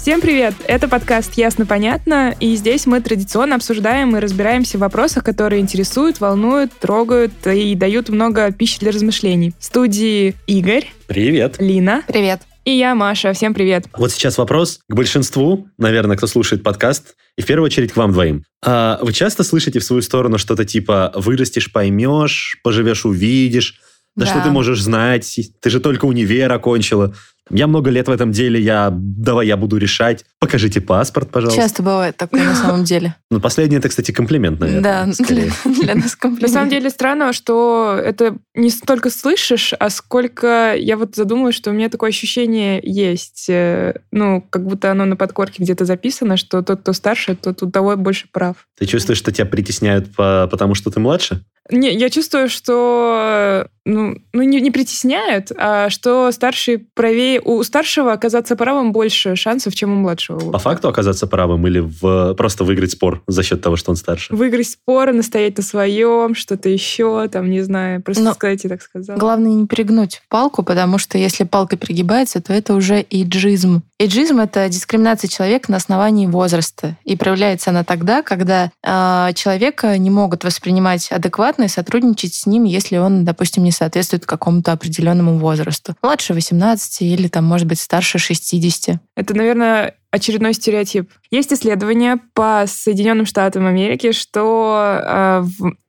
Всем привет! Это подкаст «Ясно-понятно», и здесь мы традиционно обсуждаем и разбираемся в вопросах, которые интересуют, волнуют, трогают и дают много пищи для размышлений. В студии Игорь, Привет. Лина Привет. и я, Маша. Всем привет! Вот сейчас вопрос к большинству, наверное, кто слушает подкаст, и в первую очередь к вам двоим. А вы часто слышите в свою сторону что-то типа «вырастешь, поймешь, поживешь, увидишь», да, Да. что ты можешь знать, ты же только универ окончила. Я много лет в этом деле, я давай я буду решать. Покажите паспорт, пожалуйста. Часто бывает такое на самом деле. Ну, последнее это, кстати, комплимент, наверное. Да, скорее. для нас комплимент. На самом деле странно, что это не столько слышишь, а сколько я вот задумалась, что у меня такое ощущение есть. э, Ну, как будто оно на подкорке где-то записано, что тот, кто старше, тот у того больше прав. Ты чувствуешь, что тебя притесняют, по- потому что ты младше? Не, я чувствую, что ну, ну не, не притесняют, а что старший правее... У старшего оказаться правым больше шансов, чем у младшего. По факту оказаться правым или в- просто выиграть спор за счет того, что он старше? Выиграть споры, настоять на своем, что-то еще, там, не знаю, просто Но сказать, я так сказала. Главное не перегнуть палку, потому что если палка перегибается, то это уже иджизм. Иджизм — это дискриминация человека на основании возраста. И проявляется она тогда, когда э, человека не могут воспринимать адекватно и сотрудничать с ним, если он, допустим, не соответствует какому-то определенному возрасту. Младше 18 или, там, может быть, старше 60. Это, наверное, очередной стереотип. Есть исследования по Соединенным Штатам Америки, что э,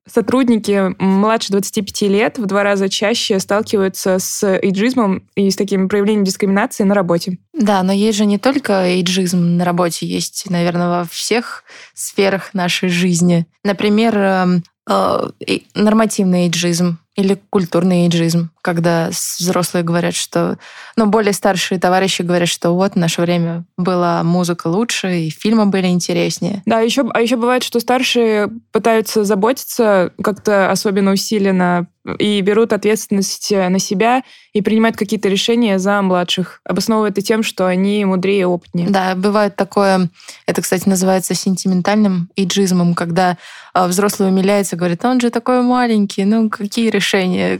сотрудники младше 25 лет в два раза чаще сталкиваются с эйджизмом и с такими проявлениями дискриминации на работе. Да, но есть же не только эйджизм на работе, есть, наверное, во всех сферах нашей жизни. Например, эм, э, э, нормативный эйджизм или культурный эйджизм, когда взрослые говорят, что... Ну, более старшие товарищи говорят, что вот в наше время была музыка лучше, и фильмы были интереснее. Да, еще, а еще бывает, что старшие пытаются заботиться как-то особенно усиленно и берут ответственность на себя и принимают какие-то решения за младших, обосновывая это тем, что они мудрее и опытнее. Да, бывает такое, это, кстати, называется сентиментальным эйджизмом, когда а, взрослый умиляется, говорит, он же такой маленький, ну какие решения?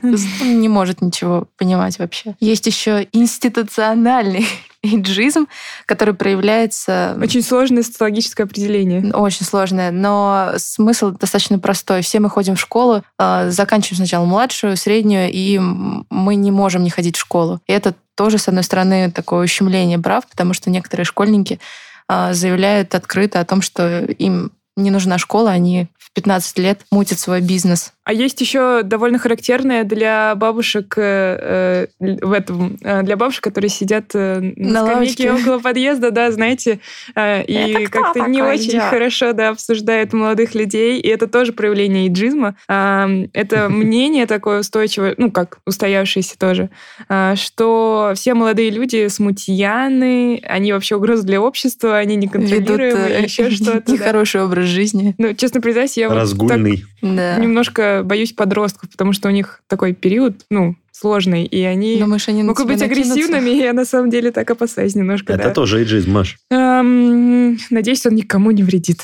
Он не может ничего понимать вообще. Есть еще институциональный эйджизм, который проявляется Очень сложное социологическое определение. очень сложное, но смысл достаточно простой. Все мы ходим в школу, а, заканчиваем сначала младшую, среднюю, и мы не можем не ходить в школу. И это тоже, с одной стороны, такое ущемление прав, потому что некоторые школьники а, заявляют открыто о том, что им не нужна школа, они в 15 лет мутят свой бизнес. А есть еще довольно характерное для бабушек э, э, в этом э, для бабушек, которые сидят э, на, На скамейке лавочке. около подъезда, да, знаете, э, и как-то не очень хорошо, да, обсуждают молодых людей, и это тоже проявление иджизма. А, Это мнение такое устойчивое, ну как устоявшееся тоже, а, что все молодые люди смутьяны, они вообще угроза для общества, они Ведут неконтролируемые, э, еще что-то. нехороший образ жизни. Ну, честно признаюсь, я вот так Разгульный. Да. немножко боюсь подростков, потому что у них такой период, ну, сложный, и они Думаешь, они могут быть агрессивными, и я на самом деле так опасаюсь немножко. Это да. тоже эйджизм, Маш. Эм, надеюсь, он никому не вредит.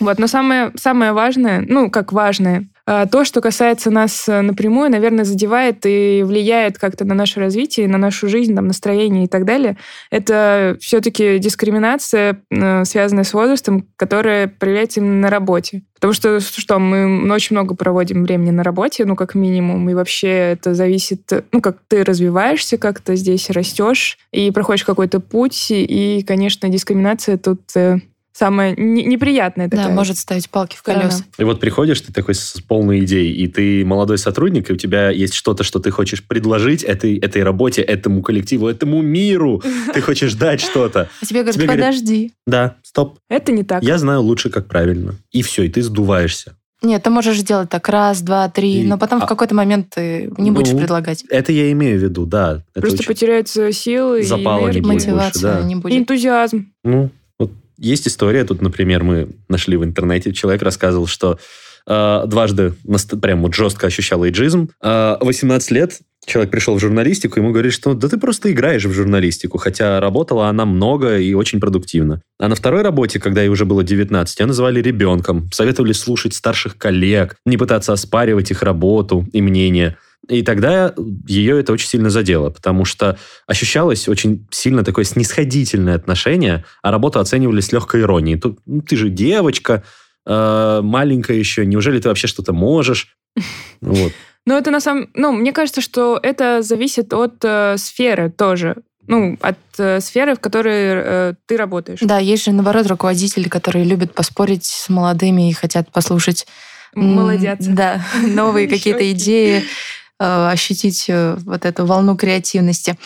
Вот, но самое, самое важное, ну, как важное, то, что касается нас э, напрямую, наверное, задевает и влияет как-то на наше развитие, на нашу жизнь, там, настроение и так далее, это все-таки дискриминация, э, связанная с возрастом, которая проявляется именно на работе. Потому что, что мы очень много проводим времени на работе, ну, как минимум, и вообще это зависит, ну, как ты развиваешься, как ты здесь растешь, и проходишь какой-то путь, и, конечно, дискриминация тут самая не- неприятная Да, такая. может ставить палки в колеса. И вот приходишь ты такой с полной идеей, и ты молодой сотрудник, и у тебя есть что-то, что ты хочешь предложить этой, этой работе, этому коллективу, этому миру. Ты хочешь дать что-то. А тебе говорят, Тебе говорят, подожди. Да, стоп. Это не так. Я знаю лучше, как правильно. И все, и ты сдуваешься. Нет, ты можешь сделать так раз, два, три, И- но потом а- в какой-то момент ты не будешь Ну, предлагать. Это я имею в виду, да. Просто очень- потеряются силы Запала и не энергия. будет. больше, Мотивация да. не И будет. энтузиазм. Ну, есть история, тут, например, мы нашли в интернете, человек рассказывал, что э, дважды прям вот жестко ощущал эйджизм. Э, 18 лет человек пришел в журналистику, ему говорит, что да ты просто играешь в журналистику, хотя работала она много и очень продуктивно. А на второй работе, когда ей уже было 19, ее называли ребенком, советовали слушать старших коллег, не пытаться оспаривать их работу и мнение. И тогда ее это очень сильно задело, потому что ощущалось очень сильно такое снисходительное отношение, а работу оценивали с легкой иронией. Тут, ну, ты же девочка, э, маленькая еще, неужели ты вообще что-то можешь? Вот. Но это на самом... Ну, мне кажется, что это зависит от э, сферы тоже. Ну, от э, сферы, в которой э, ты работаешь. Да, есть же, наоборот, руководители, которые любят поспорить с молодыми и хотят послушать Молодец. Да, новые какие-то какие. идеи, ощутить э, вот эту волну креативности.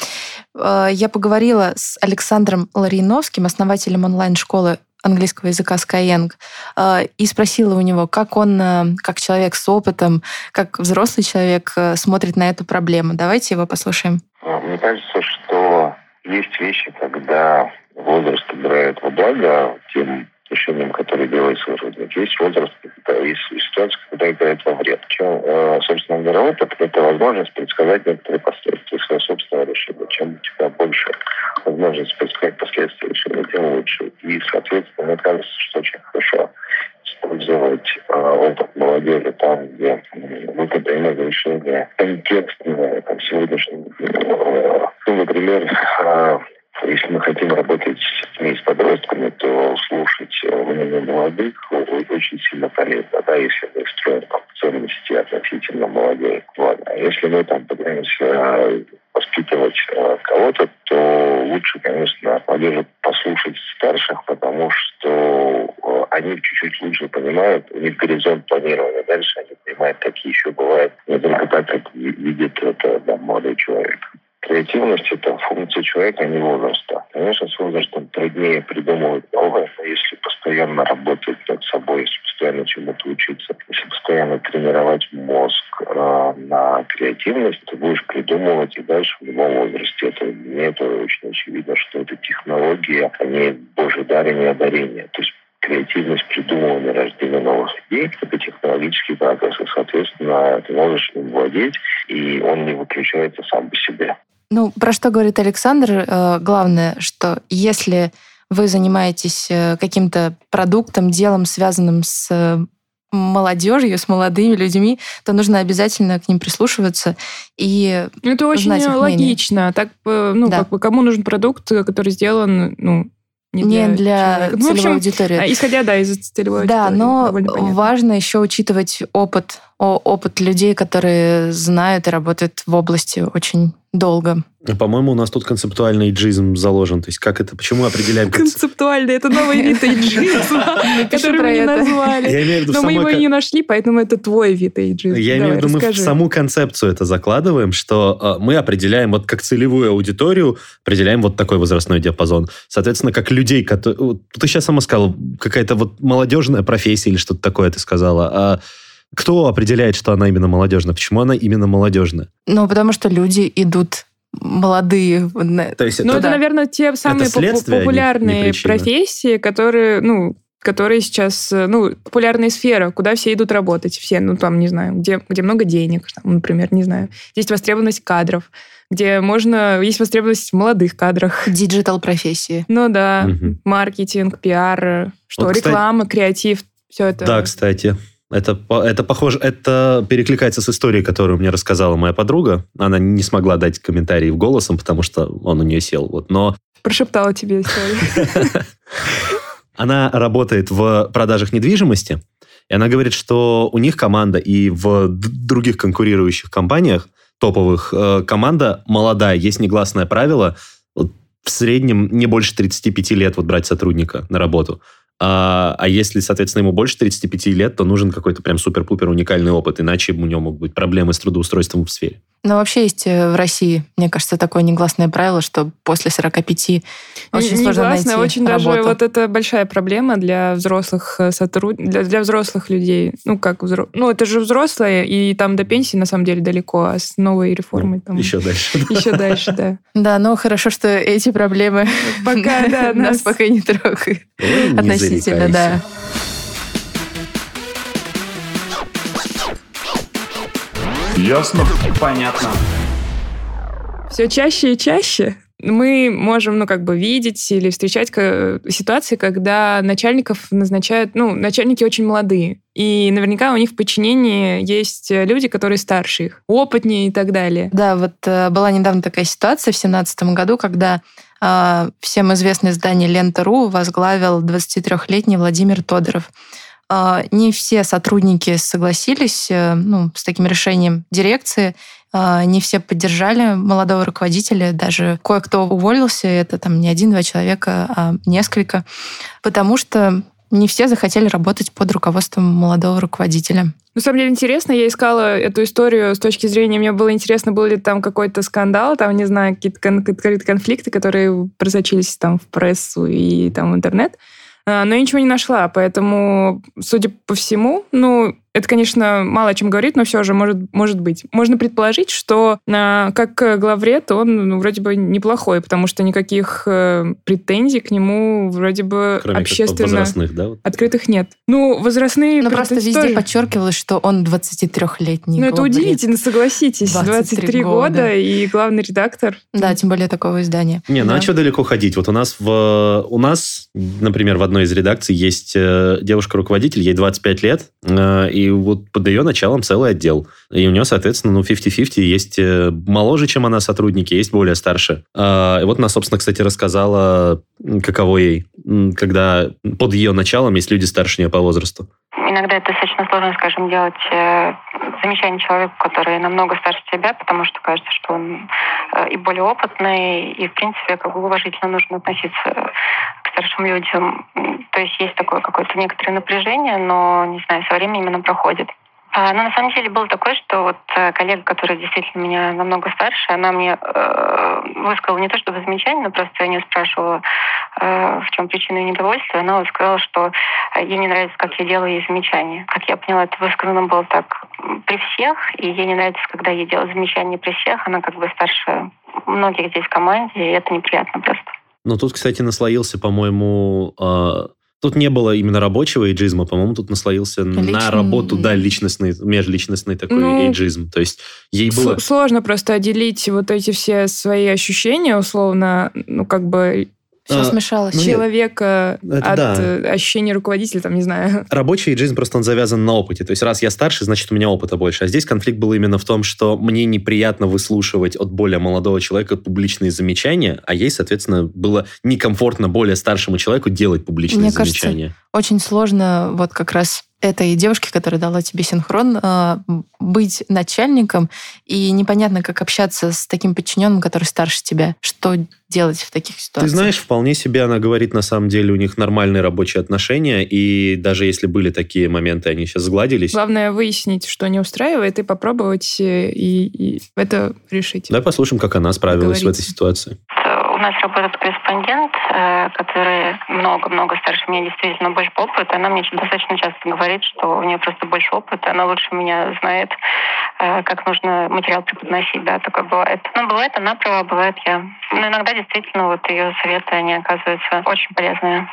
Э, Я поговорила с Александром Лариновским, основателем онлайн-школы английского языка Skyeng, э, и спросила у него, как он, э, как человек с опытом, как взрослый человек э, смотрит на эту проблему. Давайте его послушаем. А, Мне кажется, что есть вещи, когда возраст играет во благо тем решениям, которые делает сотрудник. Есть возраст, есть ситуация, когда играет во вред. Чем, э, собственно говоря, опыт – это возможность предсказать некоторые последствия своего собственного решения. Чем у тебя больше возможность предсказать последствия решения, тем лучше. И, соответственно, мне кажется, что очень хорошо использовать э, опыт молодежи там, где мы принимаем решения контекстные, там, сегодняшним, э, ну, например, если мы хотим работать с детьми с подростками, то слушать э, мнение молодых очень сильно полезно, да, если мы строим там, ценности относительно молодежи. Вот. А если мы там пытаемся э, воспитывать э, кого-то, то лучше, конечно, молодежи послушать старших, потому что они чуть-чуть лучше понимают, у них горизонт планирования. Дальше они понимают, какие еще бывают, не только так, как ви- видит это да, молодой человек. Креативность – это функция человека, а не возраста. Конечно, с возрастом труднее придумывать новое, но если постоянно работать над собой, если постоянно чему-то учиться, если постоянно тренировать мозг э, на креативность, ты будешь придумывать и дальше в любом возрасте. Это, мне это очень очевидно, что это технология, а не божий дар и не одарение. То есть креативность придумывания, рождения новых идей – это технологический прогресс. И, соответственно, ты можешь им владеть, и он не выключается сам по себе. Ну, про что говорит Александр? Э, Главное, что если вы занимаетесь э, каким-то продуктом, делом, связанным с э, молодежью, с молодыми людьми, то нужно обязательно к ним прислушиваться и Ну, Это очень их мнение. логично. Так, э, ну, Да. как бы кому нужен продукт, который сделан, ну, не не для, для человека. Ну, в целевой общем, аудитории. а, исходя, да, из целевой Да, аудитории, но довольно понятно. важно еще учитывать опыт, опыт людей, которые знают и работают в области очень долго. По-моему, у нас тут концептуальный джизм заложен. То есть как это, почему определяем... конц- Концептуально, это новый вид эйджизма, который про мы не назвали. Но мы его не нашли, поэтому это твой вид эйджизма. Я имею в виду, мы в саму концепцию это закладываем, что э, мы определяем вот как целевую аудиторию, определяем вот такой возрастной диапазон. Соответственно, как людей, которые... Ты сейчас сама сказала, какая-то вот молодежная профессия или что-то такое ты сказала. А кто определяет, что она именно молодежная? Почему она именно молодежная? Ну, потому что люди идут молодые. То есть Ну, это- это, наверное, те самые поп- следствие, а не- не популярные профессии, которые, ну, которые сейчас, ну, популярные сферы, куда все идут работать. Все, ну, там, не знаю, где, где много денег, там, например, не знаю. Есть востребованность кадров, где можно... Есть востребованность в молодых кадрах. digital-профессии. Ну да, Мгм. маркетинг, пиар, что, Вот, кстати- реклама, креатив, все это. Да, кстати. Это, это похоже, это перекликается с историей, которую мне рассказала моя подруга. Она не смогла дать комментарий голосом, потому что он у нее сел. Вот. Но Прошептала тебе историю. она работает в продажах недвижимости, и она говорит, что у них команда и в других конкурирующих компаниях, топовых, э, команда молодая. Есть негласное правило, в среднем не больше 35 лет вот брать сотрудника на работу. А, а если, соответственно, ему больше 35 лет, то нужен какой-то прям супер-пупер уникальный опыт, иначе у него могут быть проблемы с трудоустройством в сфере. Но вообще есть э, в России, мне кажется, такое негласное правило, что после 45 очень сложно Негласно, найти очень даже работу. вот это большая проблема для взрослых сотруд... для, для взрослых людей. Ну, как взро... Ну, это же взрослые, и там до пенсии, на самом деле, далеко, а с новой реформой там... Еще дальше. Еще дальше, да. Да, но хорошо, что эти проблемы Пока, нас пока не трогают. Не Относительно, да. Ясно? Понятно. все чаще и чаще мы можем, ну, как бы видеть или встречать ситуации, когда начальников назначают, ну, начальники очень молодые. И наверняка у них в подчинении есть люди, которые старше их, опытнее и так далее. Да, вот э, была недавно такая ситуация в 2017 году, когда э, всем известное издание «Лента.ру» возглавил 23-летний Владимир Тодоров. Э, не все сотрудники согласились э, ну, с таким решением дирекции, а, не все поддержали молодого руководителя, даже кое-кто уволился, это там не один-два человека, а несколько, потому что не все захотели работать под руководством молодого руководителя. На самом деле интересно, я искала эту историю с точки зрения, мне было интересно, был ли там какой-то скандал, там, не знаю, какие-то конфликты, которые просочились там в прессу и там в интернет, а, но я ничего не нашла, поэтому, судя по всему, ну, это, конечно, мало о чем говорит, но все же может, может быть. Можно предположить, что э, как главред он ну, вроде бы неплохой, потому что никаких э, претензий к нему вроде бы Кроме общественно возрастных, да? Вот. открытых нет. Ну, возрастные Но просто везде тоже. подчеркивалось, что он 23-летний. Ну, это удивительно, согласитесь. 23, 23 года. года и главный редактор. Да, тем более такого издания. Не, ну да. а что далеко ходить? Вот у нас, в, у нас, например, в одной из редакций есть э, девушка-руководитель, ей 25 лет, э, и вот под ее началом целый отдел. И у нее, соответственно, ну, 50-50 есть э, моложе, чем она сотрудники, есть более старше. А, и вот она, собственно, кстати, рассказала, каково ей, когда под ее началом есть люди старше нее по возрасту. Иногда это достаточно сложно, скажем, делать э, замечание человеку, который намного старше тебя, потому что кажется, что он э, и более опытный, и, в принципе, как бы уважительно нужно относиться старшим людям. То есть есть такое какое-то некоторое напряжение, но, не знаю, со временем оно проходит. А, ну, на самом деле было такое, что вот э, коллега, которая действительно меня намного старше, она мне э, высказала не то чтобы замечание, но просто я не спрашивала, э, в чем причина недовольствия. Она вот сказала, что ей не нравится, как я делаю ей замечания. Как я поняла, это высказано было так при всех, и ей не нравится, когда я делаю замечания при всех. Она как бы старше многих здесь в команде, и это неприятно просто. Но тут, кстати, наслоился, по-моему, а, Тут не было именно рабочего эйджизма, по-моему, тут наслоился Личный... на работу, да, личностный, межличностный такой ну, эйджизм. То есть ей было... Сложно просто отделить вот эти все свои ощущения, условно, ну, как бы все а, смешалось. Ну, человека это от да. Э, ощущения руководителя, там, не знаю. Рабочий жизнь просто он завязан на опыте. То есть, раз я старше, значит, у меня опыта больше. А здесь конфликт был именно в том, что мне неприятно выслушивать от более молодого человека публичные замечания, а ей, соответственно, было некомфортно более старшему человеку делать публичные Мне замечания. Кажется, очень сложно вот как раз этой девушке, которая дала тебе синхрон, а, быть начальником, и непонятно, как общаться с таким подчиненным, который старше тебя. Что делать в таких ситуациях? Ты знаешь, вполне себе она говорит, на самом деле у них нормальные рабочие отношения, и даже если были такие моменты, они сейчас сгладились. Главное выяснить, что не устраивает, и попробовать э, и, и это решить. Давай послушаем, как она справилась в этой ситуации у нас работает корреспондент, э, который много-много старше меня, действительно больше опыта. Она мне достаточно часто говорит, что у нее просто больше опыта, она лучше меня знает, э, как нужно материал преподносить, да, такое бывает. Ну, бывает она права, бывает я. Но иногда действительно вот ее советы, они оказываются очень полезные.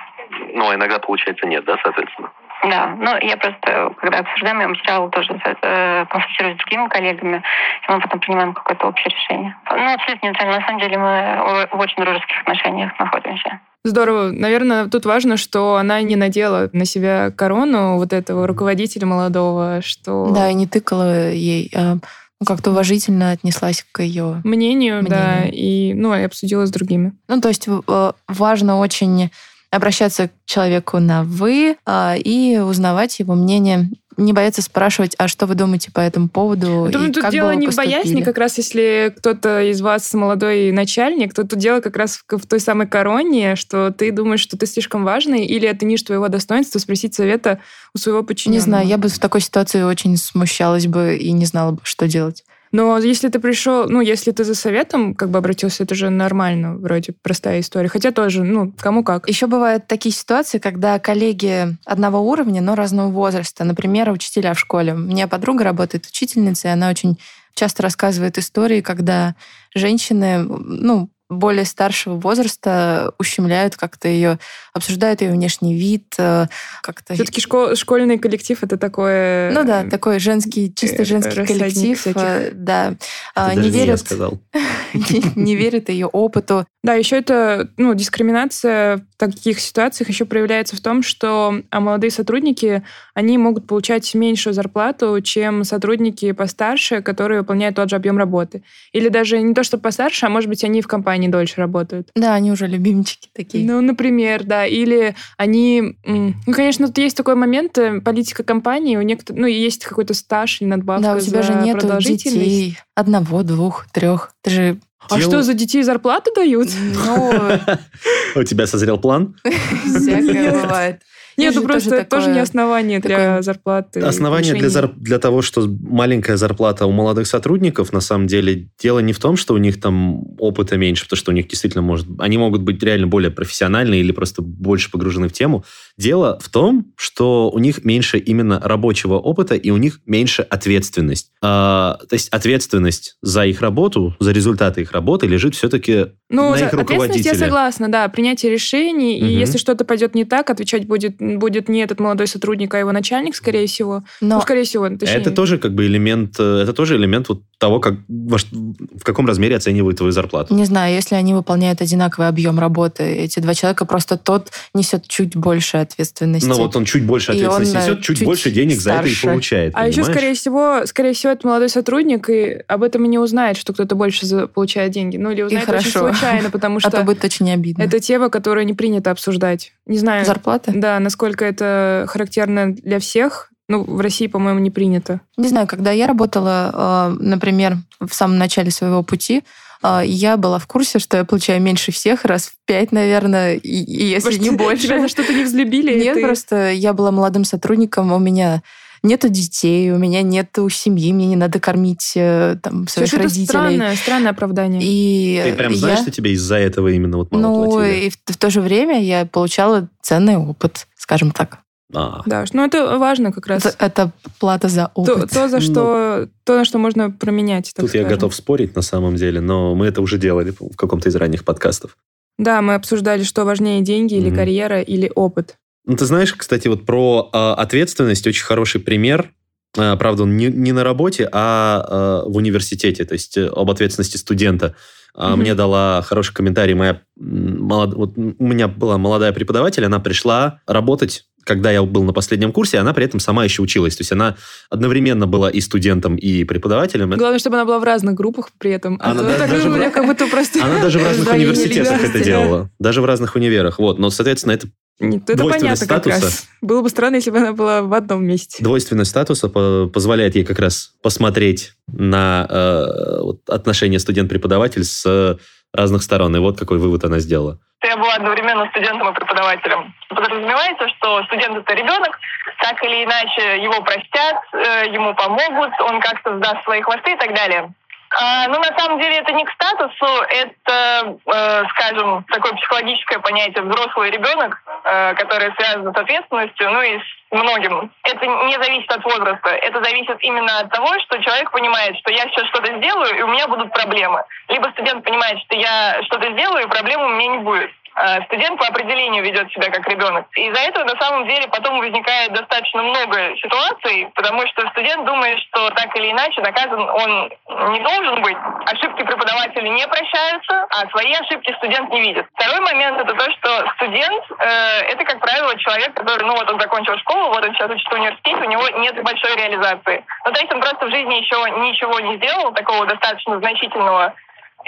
Ну, а иногда, получается, нет, да, соответственно? Да, ну я просто, когда обсуждаем, я материал тоже э, консультируюсь с другими коллегами, и мы потом принимаем какое-то общее решение. Ну, абсолютно нейтрально. На самом деле мы в очень дружеских отношениях находимся. Здорово. Наверное, тут важно, что она не надела на себя корону вот этого руководителя молодого, что... Да, и не тыкала ей, а ну, как-то уважительно отнеслась к ее мнению, мнению, да, и, ну, и обсудила с другими. Ну, то есть э, важно очень обращаться к человеку на «вы» а, и узнавать его мнение не бояться спрашивать, а что вы думаете по этому поводу? Думаю, и тут как дело бы не в боязни, как раз если кто-то из вас молодой начальник, то тут дело как раз в, в той самой короне, что ты думаешь, что ты слишком важный, или это ниже твоего достоинства спросить совета у своего подчиненного. Не знаю, я бы в такой ситуации очень смущалась бы и не знала бы, что делать. Но если ты пришел, ну, если ты за советом как бы обратился, это же нормально, вроде простая история. Хотя тоже, ну, кому как. Еще бывают такие ситуации, когда коллеги одного уровня, но разного возраста. Например, учителя в школе. У меня подруга работает учительницей, она очень часто рассказывает истории, когда женщины, ну, более старшего возраста ущемляют как-то ее, обсуждают ее внешний вид, э, как-то... Все-таки школ, школьный коллектив это такое... Ну да, такой женский, чисто э, женский коллектив. всяких. э, Да. А, Это Не даже не я верят, сказал. не не верят ее опыту. Да, еще это, ну, дискриминация в таких ситуациях еще проявляется в том, что а, молодые сотрудники, они могут получать меньшую зарплату, чем сотрудники постарше, которые выполняют тот же объем работы. Или даже не то, что постарше, а может быть, они в компании дольше работают. Да, они уже любимчики такие. Ну, например, да. Или они... Ну, конечно, тут есть такой момент, э, политика компании, у некоторых... Ну, есть какой-то стаж или надбавка Да, у тебя же нет детей. Одного, двух, трех. Ты же... А что, за детей зарплату дают? Ну, У тебя созрел план? всякое бывает. Нет, Есть ну просто тоже это тоже не основание для такое- зарплаты. Основание для, зар- для того, что маленькая зарплата у молодых сотрудников, на самом деле, дело не в том, что у них там опыта меньше, потому что у них действительно может... Они могут быть реально более профессиональны или просто больше погружены в тему. Дело в том, что у них меньше именно рабочего опыта и у них меньше ответственность. А, то есть ответственность за их работу, за результаты их работы лежит все-таки Ну, на их ответственность я согласна, да, принятие решений, и Мгм. если что-то пойдет не так, отвечать будет, будет не этот молодой сотрудник, а его начальник, скорее всего. Но Ну, скорее всего, точнее. Это тоже как бы элемент, э, это тоже элемент вот того, как, в каком размере оценивают твою зарплату. Не знаю, если они выполняют одинаковый объем работы, эти два человека, просто тот несет чуть больше ответственности. Но вот он чуть больше И ответственности он, э, несет, чуть, чуть больше денег за это и старше. получает. А еще, понимаешь? скорее всего, скорее всего, это молодой сотрудник, и об этом и не узнает, что кто-то больше получает деньги. Ну, или узнает очень хорошо. Случайно, потому а то что будет очень обидно. это тема, которую не принято обсуждать. Не знаю, Зарплата? да, насколько это характерно для всех. Ну, в России, по-моему, не принято. Не знаю, когда я работала, э, например, в самом начале своего пути, э, я была в курсе, что я получаю меньше всех, раз в пять, наверное, и, и если Может, не больше. Тебя за что-то не взлюбили? Нет, ты- просто я была молодым сотрудником, у меня нету детей, у меня нету семьи, мне не надо кормить э, там, своих Слушай, это родителей. странное, странное оправдание. И Ты прям я- знаешь, что тебе из-за этого именно вот мало Ну, платили? и в, в то же время я получала ценный опыт, скажем так. А, Да, ну это важно как раз. Это, это плата за То, опыт. то, за что, то, на что можно променять. Тут я скажем. готов спорить на самом деле, но мы это уже делали в каком-то из ранних подкастов. Да, мы обсуждали, что важнее деньги или Мгм. карьера или опыт. Ну, ты знаешь, кстати, вот про а, ответственность очень хороший пример. А, правда, он не, не на работе, а, а, в университете, то есть э, об ответственности студента. Мгм. Мне дала хороший комментарий моя молод- вот у меня была молодая преподаватель, она пришла работать когда я был на последнем курсе, она при этом сама еще училась. То есть она одновременно была и студентом, и преподавателем. Главное, чтобы она была в разных группах при этом. А Она то даже у в как будто просто... Она даже в разных университетах это делала. Даже в разных универах. Вот. Но, соответственно, это Нет, это Двойственность понятно как статуса. раз. Было бы странно, если бы она была в одном месте. двойственность статуса по- позволяет ей как раз посмотреть на э, вот отношения студент-преподаватель с э, разных сторон. И вот какой вывод она сделала. Я была одновременно студентом и преподавателем. Подразумевается, что студент это ребенок, так или иначе его простят, э, ему помогут, он как-то сдаст свои хвосты и так далее. А, ну, на самом деле, это не к статусу, это, э, скажем, такое психологическое понятие взрослый ребенок, э, которое связано с ответственностью, ну и с многим. Это не зависит от возраста, это зависит именно от того, что человек понимает, что я сейчас что-то сделаю, и у меня будут проблемы. Либо студент понимает, что я что-то сделаю, и проблем у меня не будет. А Студент по определению ведет себя как ребенок. И из-за этого на самом деле потом возникает достаточно много ситуаций, потому что студент думает, что так или иначе наказан он не должен быть. Ошибки преподавателя не прощаются, а свои ошибки студент не видит. Второй момент это то, что студент э, это, как правило, человек, который, ну вот он закончил школу, вот он сейчас учится в университете, у него нет большой реализации. Ну то есть он просто в жизни еще ничего не сделал такого достаточно значительного,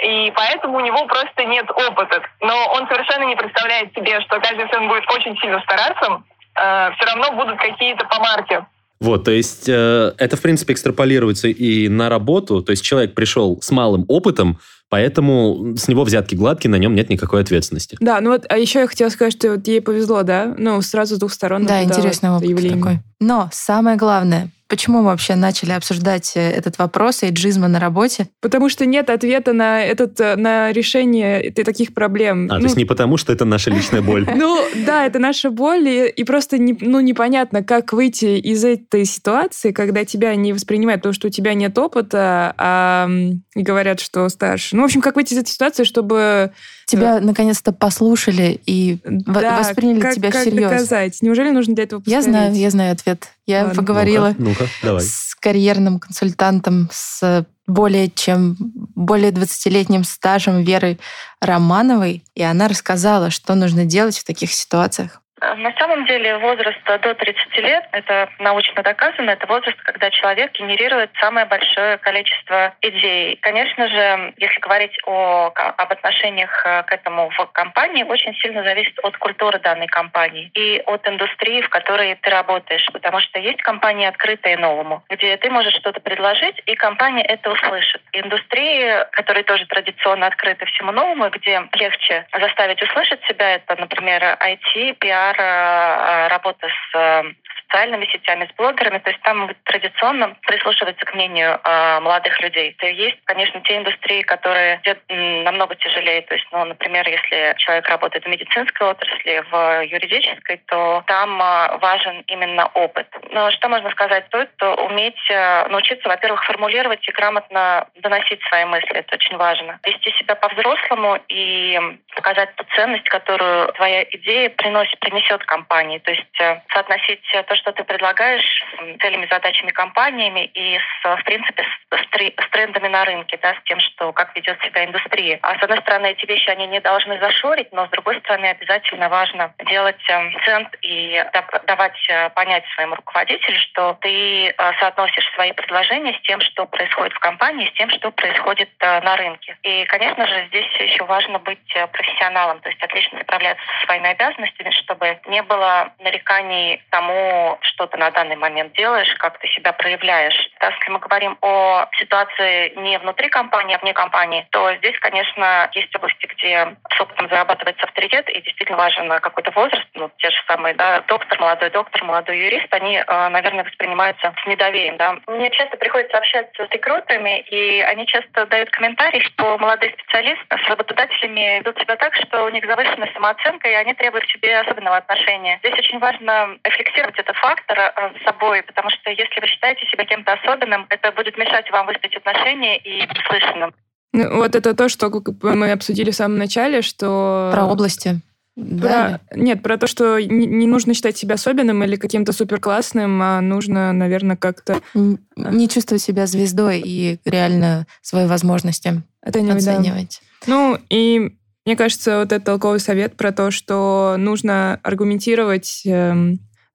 и поэтому у него просто нет опыта. Но он совершенно не представляет себе, что даже если он будет очень сильно стараться, э, все равно будут какие-то помарки. Вот, то есть э, это, в принципе, экстраполируется и на работу. То есть человек пришел с малым опытом, поэтому с него взятки гладкие, на нем нет никакой ответственности. Да, ну вот, а еще я хотела сказать, что вот ей повезло, да? Ну, сразу с двух сторон. Да, интересный опыт явление. такой. Но самое главное, Почему мы вообще начали обсуждать э, этот вопрос эйджизма на работе? Потому что нет ответа на, этот, э, на решение таких проблем. А, ну, то есть не потому, что это наша личная боль. Ну, да, это наша боль, и, и просто не, ну, непонятно, как выйти из этой ситуации, когда тебя не воспринимают, потому что у тебя нет опыта, а и говорят, что старше. Ну, в общем, как выйти из этой ситуации, чтобы... Тебя наконец-то послушали и да, восприняли как, тебя как всерьез. доказать? Неужели нужно для этого Я повторить? знаю, я знаю ответ. Я Ладно. поговорила Ну-ка, ну-ка, давай. с карьерным консультантом с более чем более 20-летним стажем Верой Романовой, и она рассказала, что нужно делать в таких ситуациях. На самом деле возраст до 30 лет, это научно доказано, это возраст, когда человек генерирует самое большое количество идей. Конечно же, если говорить о, об отношениях э, к этому в компании, очень сильно зависит от культуры данной компании и от индустрии, в которой ты работаешь. Потому что есть компании открытые новому, где ты можешь что-то предложить, и компания это услышит. Индустрии, которые тоже традиционно открыты всему новому, где легче заставить услышать себя, это, например, IT, PR, э, работа с э, социальными сетями, с блогерами, то есть там традиционно прислушиваются к мнению э, молодых людей. То есть, конечно, те индустрии, которые м, намного тяжелее, то есть, ну, например, если человек работает в медицинской отрасли, в юридической, то там э, важен именно опыт. Но что можно сказать? Стоит уметь э, научиться, во-первых, формулировать и грамотно доносить свои мысли. Это очень важно. Вести себя по-взрослому и показать ту ценность, которую твоя идея приносит, принесет компании. То есть э, соотносить э, то, что ты предлагаешь целями, задачами компаниями и, с, в принципе, с, с тре- с трендами на рынке, да, с тем, что как ведет себя индустрия. А с одной стороны, эти вещи, они не должны зашорить, но с другой стороны, обязательно важно делать э, цент и да- давать э, понять своему руководителю, что ты э, соотносишь свои предложения с тем, что происходит в компании, с тем, что происходит э, на рынке. И, конечно же, здесь еще важно быть э, профессионалом, то есть отлично справляться со своими обязанностями, чтобы не было нареканий тому, что ты на данный момент делаешь, как ты себя проявляешь. Если мы говорим о ситуации не внутри компании, а вне компании, то здесь, конечно, есть области, где с опытом зарабатывается авторитет, и действительно важен какой-то возраст, ну, те же самые, да, доктор, молодой доктор, молодой юрист, они, э, наверное, воспринимаются с недоверием, да. Мне часто приходится общаться с рекрутерами, и они часто дают комментарий, что молодые специалисты с работодателями ведут себя так, что у них завышенная самооценка, и они требуют к себе особенного отношения. Здесь очень важно рефлексировать этот фактор э, с собой, потому что если вы считаете себя кем-то особенным, это будет мешать вам выстроить отношения и быть слышанным. Ну, Вот это то, что мы обсудили в самом начале, что... Про области. Да. Про- Нет, про то, что не, нужно считать себя особенным или каким-то суперклассным, а нужно, наверное, как-то Н- Не чувствовать себя звездой и реально свои возможности оценивать. да. оценивать. Ну, и мне кажется, вот этот толковый совет про то, что нужно аргументировать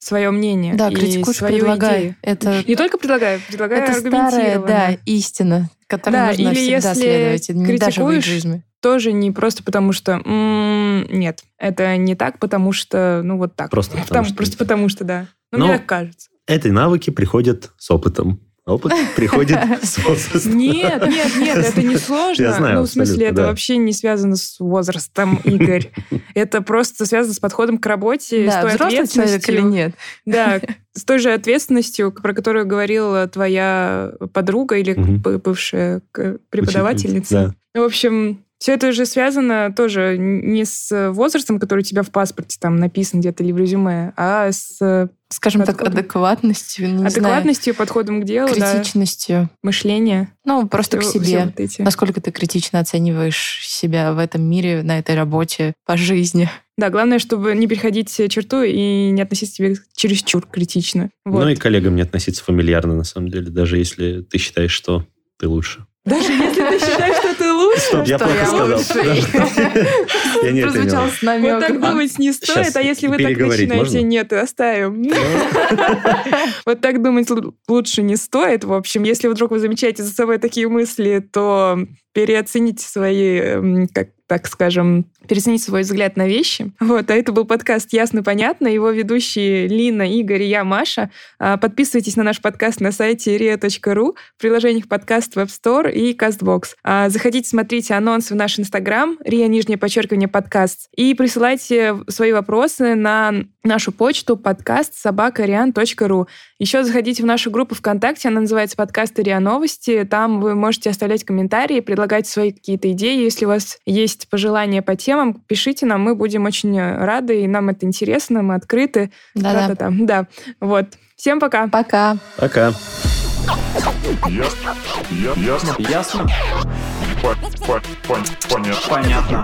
свое мнение Да, и критикуешь, свою предлагай. идею. Это, Не только предлагаю, предлагаю это старая, да, истина, которой Да, нужно или всегда если следовать, и не даже в эйджизме. Тоже не просто потому, что м, нет, это не так, потому что, ну вот так. Просто потому Потому- что Просто потому что, да. Ну, Но- мне так кажется. Эти навыки приходят с опытом. Опыт приходит с возрастом. Нет, нет, нет, это не сложно. Я знаю, ну, в смысле, это да. вообще не связано с возрастом, Игорь. Это просто связано с подходом к работе, с Да, той взрослый человек или ответственностью. нет? Да, с той же ответственностью, про которую говорила твоя подруга или б- бывшая преподавательница. Да. Ну, В общем, все это же связано тоже не с возрастом, который у тебя в паспорте там написан где-то или в резюме, а с Скажем так, Подходом. адекватностью, не знаю, адекватностью, подходом к делу, да, критичностью. мышление. Ну, просто к Всё- всё себе. вот эти. Насколько ты критично оцениваешь себя в этом мире, на этой работе, по жизни. Да, главное, чтобы не переходить черту и не относиться к себе чересчур критично. Вот. Ну и к коллегам не относиться фамильярно, на самом деле, даже если ты считаешь, что ты лучше. Даже если ты считаешь, что ты лучше, Стоп, я что плохо я сказал. Я не имел. с намеком. вот так думать не стоит, а если вы так начинаете, можно? нет, оставим. Вот так думать лучше не стоит. В общем, если вдруг вы замечаете за собой такие мысли, то переоцените свои, как так скажем, переоцените свой взгляд на вещи. Вот, а это был подкаст «Ясно-понятно». Его ведущие Лина, Игорь и я, Маша. А, Подписывайтесь на наш подкаст на сайте ria.ru, в приложениях подкаст Web Store и CastBox. А, Заходите, смотрите анонсы в наш Инстаграм, ria, нижнее подчеркивание, подкаст, и присылайте свои вопросы на нашу почту подкаст собакариан.ру. Еще заходите в нашу группу ВКонтакте, она называется подкаст РИА Новости. Там вы можете оставлять комментарии, предлагать свои какие-то идеи. Если у вас есть пожелания по темам, пишите нам, мы будем очень рады, и нам это интересно, мы открыты. Да-да. Да, да. Вот. Всем пока. Пока. Пока. Ясно. Ясно. Ясно? По- по- пон- Понятно. Понятно.